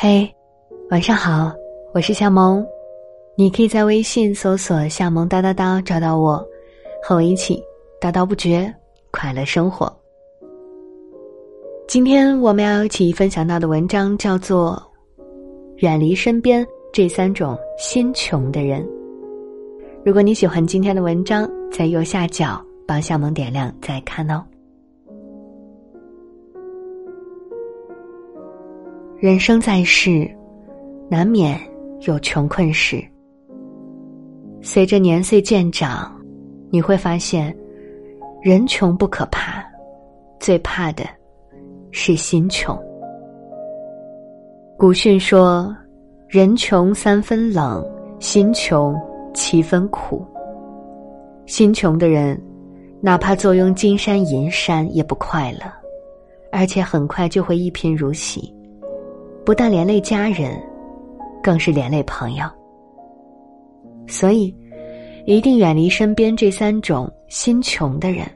嘿，晚上好，我是夏萌，你可以在微信搜索“夏萌叨叨叨”找到我，和我一起叨叨不绝，快乐生活。今天我们要一起分享到的文章叫做《远离身边这三种心穷的人》。如果你喜欢今天的文章，在右下角帮夏萌点亮再看哦。人生在世，难免有穷困时。随着年岁渐长，你会发现，人穷不可怕，最怕的是心穷。古训说：“人穷三分冷，心穷七分苦。”心穷的人，哪怕坐拥金山银山也不快乐，而且很快就会一贫如洗。不但连累家人，更是连累朋友。所以，一定远离身边这三种心穷的人。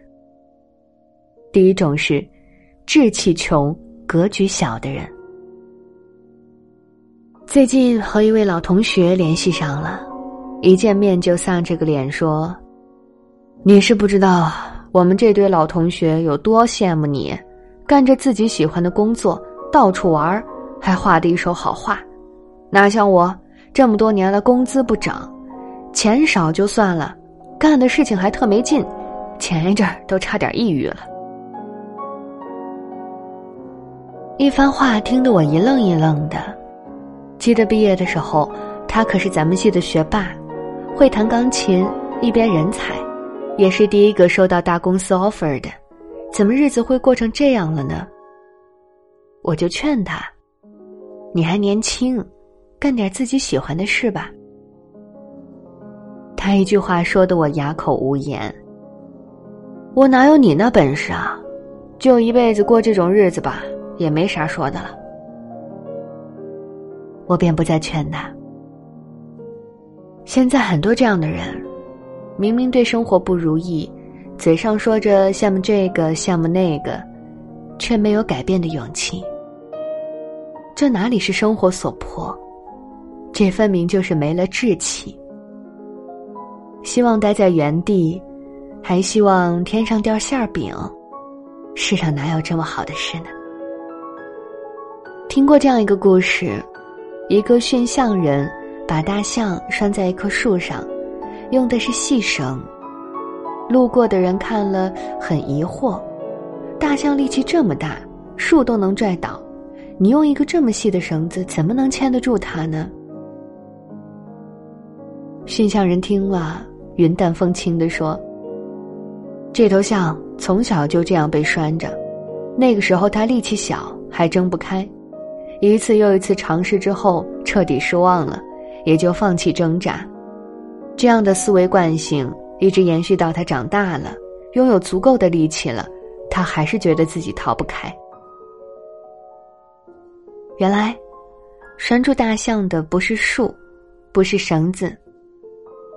第一种是志气穷、格局小的人。最近和一位老同学联系上了，一见面就丧着个脸说：“你是不知道我们这堆老同学有多羡慕你，干着自己喜欢的工作，到处玩儿。”还画的一手好画，哪像我这么多年了，工资不涨，钱少就算了，干的事情还特没劲，前一阵儿都差点抑郁了。一番话听得我一愣一愣的。记得毕业的时候，他可是咱们系的学霸，会弹钢琴，一边人才，也是第一个收到大公司 offer 的，怎么日子会过成这样了呢？我就劝他。你还年轻，干点自己喜欢的事吧。他一句话说的我哑口无言。我哪有你那本事啊？就一辈子过这种日子吧，也没啥说的了。我便不再劝他。现在很多这样的人，明明对生活不如意，嘴上说着羡慕这个羡慕那个，却没有改变的勇气。这哪里是生活所迫？这分明就是没了志气。希望待在原地，还希望天上掉馅儿饼，世上哪有这么好的事呢？听过这样一个故事：一个驯象人把大象拴在一棵树上，用的是细绳。路过的人看了很疑惑：大象力气这么大，树都能拽倒。你用一个这么细的绳子，怎么能牵得住它呢？驯象人听了，云淡风轻的说：“这头象从小就这样被拴着，那个时候它力气小，还挣不开。一次又一次尝试之后，彻底失望了，也就放弃挣扎。这样的思维惯性一直延续到它长大了，拥有足够的力气了，他还是觉得自己逃不开。”原来，拴住大象的不是树，不是绳子，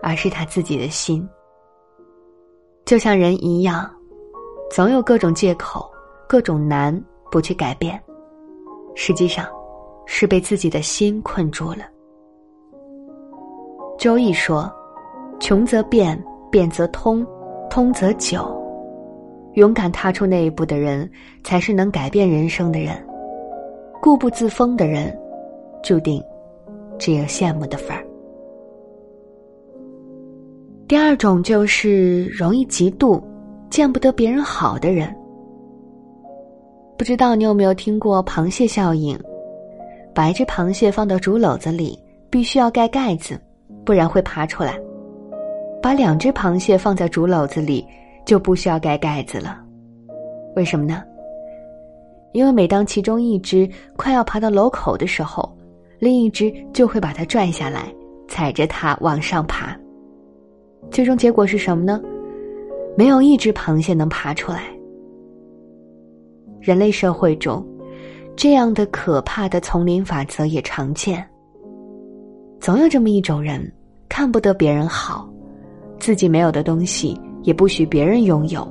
而是他自己的心。就像人一样，总有各种借口、各种难不去改变，实际上是被自己的心困住了。周易说：“穷则变，变则通，通则久。”勇敢踏出那一步的人，才是能改变人生的人。固步自封的人，注定只有羡慕的份儿。第二种就是容易嫉妒、见不得别人好的人。不知道你有没有听过螃蟹效应？把一只螃蟹放到竹篓子里，必须要盖盖子，不然会爬出来；把两只螃蟹放在竹篓子里，就不需要盖盖子了。为什么呢？因为每当其中一只快要爬到楼口的时候，另一只就会把它拽下来，踩着它往上爬。最终结果是什么呢？没有一只螃蟹能爬出来。人类社会中，这样的可怕的丛林法则也常见。总有这么一种人，看不得别人好，自己没有的东西也不许别人拥有，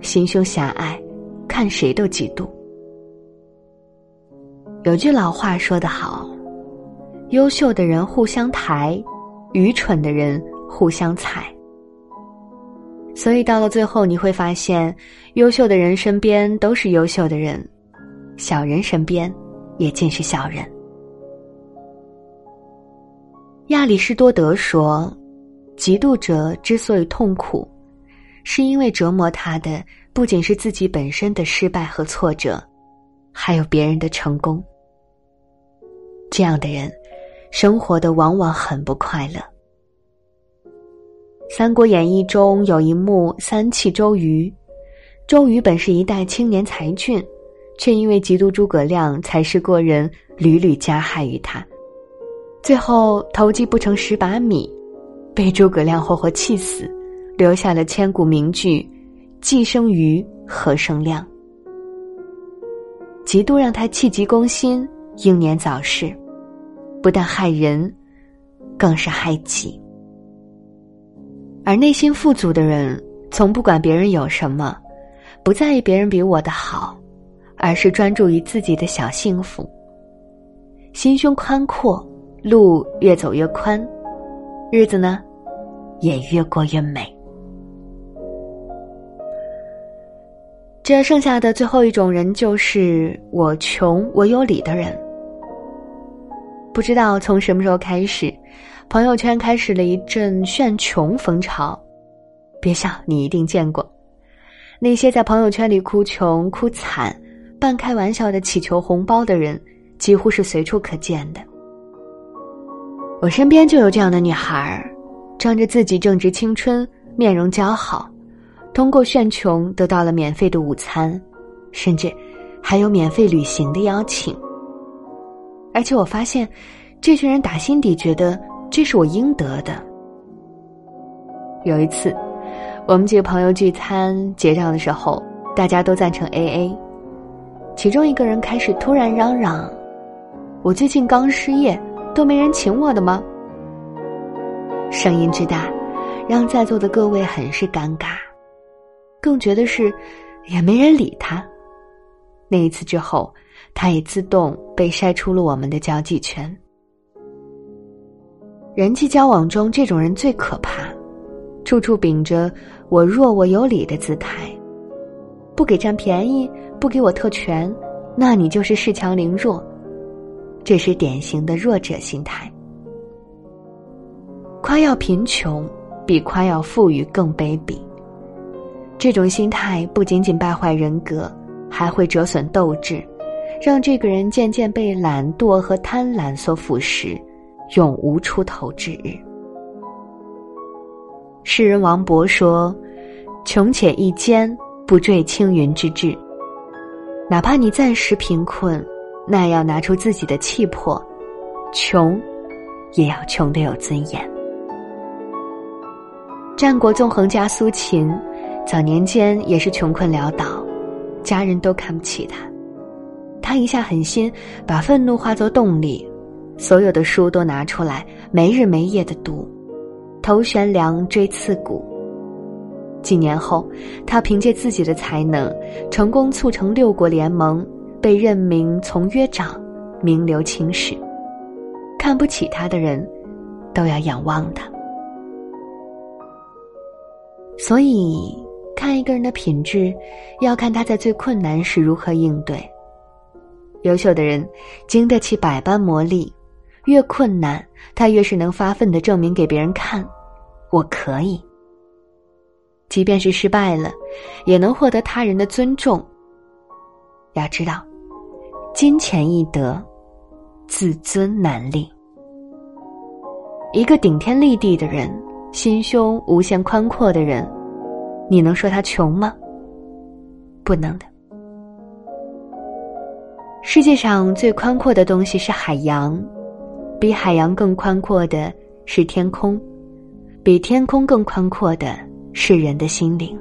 心胸狭隘，看谁都嫉妒。有句老话说得好：“优秀的人互相抬，愚蠢的人互相踩。”所以到了最后，你会发现，优秀的人身边都是优秀的人，小人身边也尽是小人。亚里士多德说：“嫉妒者之所以痛苦，是因为折磨他的不仅是自己本身的失败和挫折，还有别人的成功。这样的人，生活的往往很不快乐。”《三国演义》中有一幕三气周瑜，周瑜本是一代青年才俊，却因为嫉妒诸葛亮才识过人，屡屡加害于他，最后投机不成十把米，被诸葛亮活活气死，留下了千古名句：“既生瑜，何生亮。”嫉妒让他气急攻心，英年早逝，不但害人，更是害己。而内心富足的人，从不管别人有什么，不在意别人比我的好，而是专注于自己的小幸福。心胸宽阔，路越走越宽，日子呢，也越过越美。这剩下的最后一种人，就是我穷我有理的人。不知道从什么时候开始。朋友圈开始了一阵炫穷风潮，别笑，你一定见过。那些在朋友圈里哭穷、哭惨、半开玩笑的祈求红包的人，几乎是随处可见的。我身边就有这样的女孩，仗着自己正值青春、面容姣好，通过炫穷得到了免费的午餐，甚至还有免费旅行的邀请。而且我发现，这群人打心底觉得。这是我应得的。有一次，我们几个朋友聚餐结账的时候，大家都赞成 A A，其中一个人开始突然嚷嚷：“我最近刚失业，都没人请我的吗？”声音之大，让在座的各位很是尴尬，更觉得是也没人理他。那一次之后，他也自动被筛出了我们的交际圈。人际交往中，这种人最可怕，处处秉着“我弱我有理”的姿态，不给占便宜，不给我特权，那你就是恃强凌弱，这是典型的弱者心态。夸耀贫穷比夸耀富裕更卑鄙，这种心态不仅仅败坏人格，还会折损斗志，让这个人渐渐被懒惰和贪婪所腐蚀。永无出头之日。诗人王勃说：“穷且益坚，不坠青云之志。哪怕你暂时贫困，那也要拿出自己的气魄，穷，也要穷得有尊严。”战国纵横家苏秦，早年间也是穷困潦倒，家人都看不起他。他一下狠心，把愤怒化作动力。所有的书都拿出来，没日没夜的读，头悬梁，锥刺股。几年后，他凭借自己的才能，成功促成六国联盟，被任命从约长，名留青史。看不起他的人，都要仰望他。所以，看一个人的品质，要看他在最困难时如何应对。优秀的人，经得起百般磨砺。越困难，他越是能发奋的证明给别人看，我可以。即便是失败了，也能获得他人的尊重。要知道，金钱易得，自尊难立。一个顶天立地的人，心胸无限宽阔的人，你能说他穷吗？不能的。世界上最宽阔的东西是海洋。比海洋更宽阔的是天空，比天空更宽阔的是人的心灵。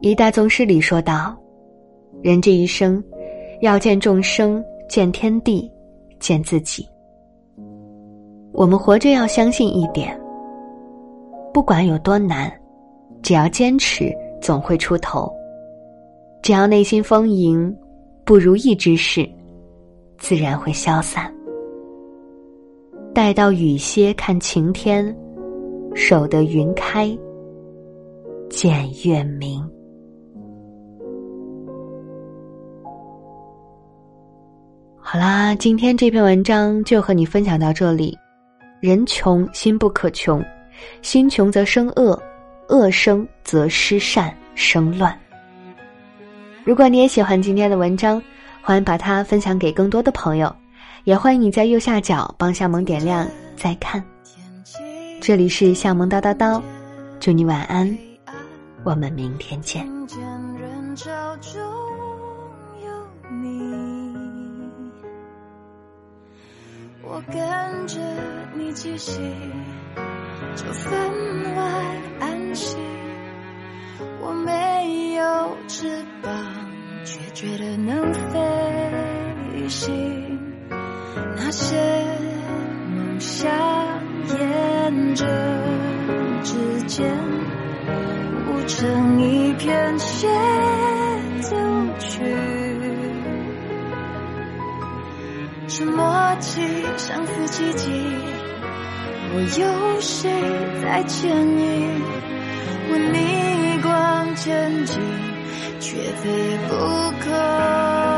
一大宗师里说道：“人这一生，要见众生，见天地，见自己。我们活着要相信一点：不管有多难，只要坚持，总会出头；只要内心丰盈，不如意之事，自然会消散。待到雨歇看晴天，守得云开见月明。好啦，今天这篇文章就和你分享到这里。人穷心不可穷，心穷则生恶，恶生则失善生乱。如果你也喜欢今天的文章，欢迎把它分享给更多的朋友，也欢迎你在右下角帮夏萌点亮再看。这里是夏萌叨叨叨，祝你晚安，我们明天见。我跟着你气息，就分外安心。我没有翅膀，却觉得能飞行。那些梦想沿着指尖，舞成一片协奏曲。是默契，相似奇迹。我有谁在牵引？我逆光前进，却非不可。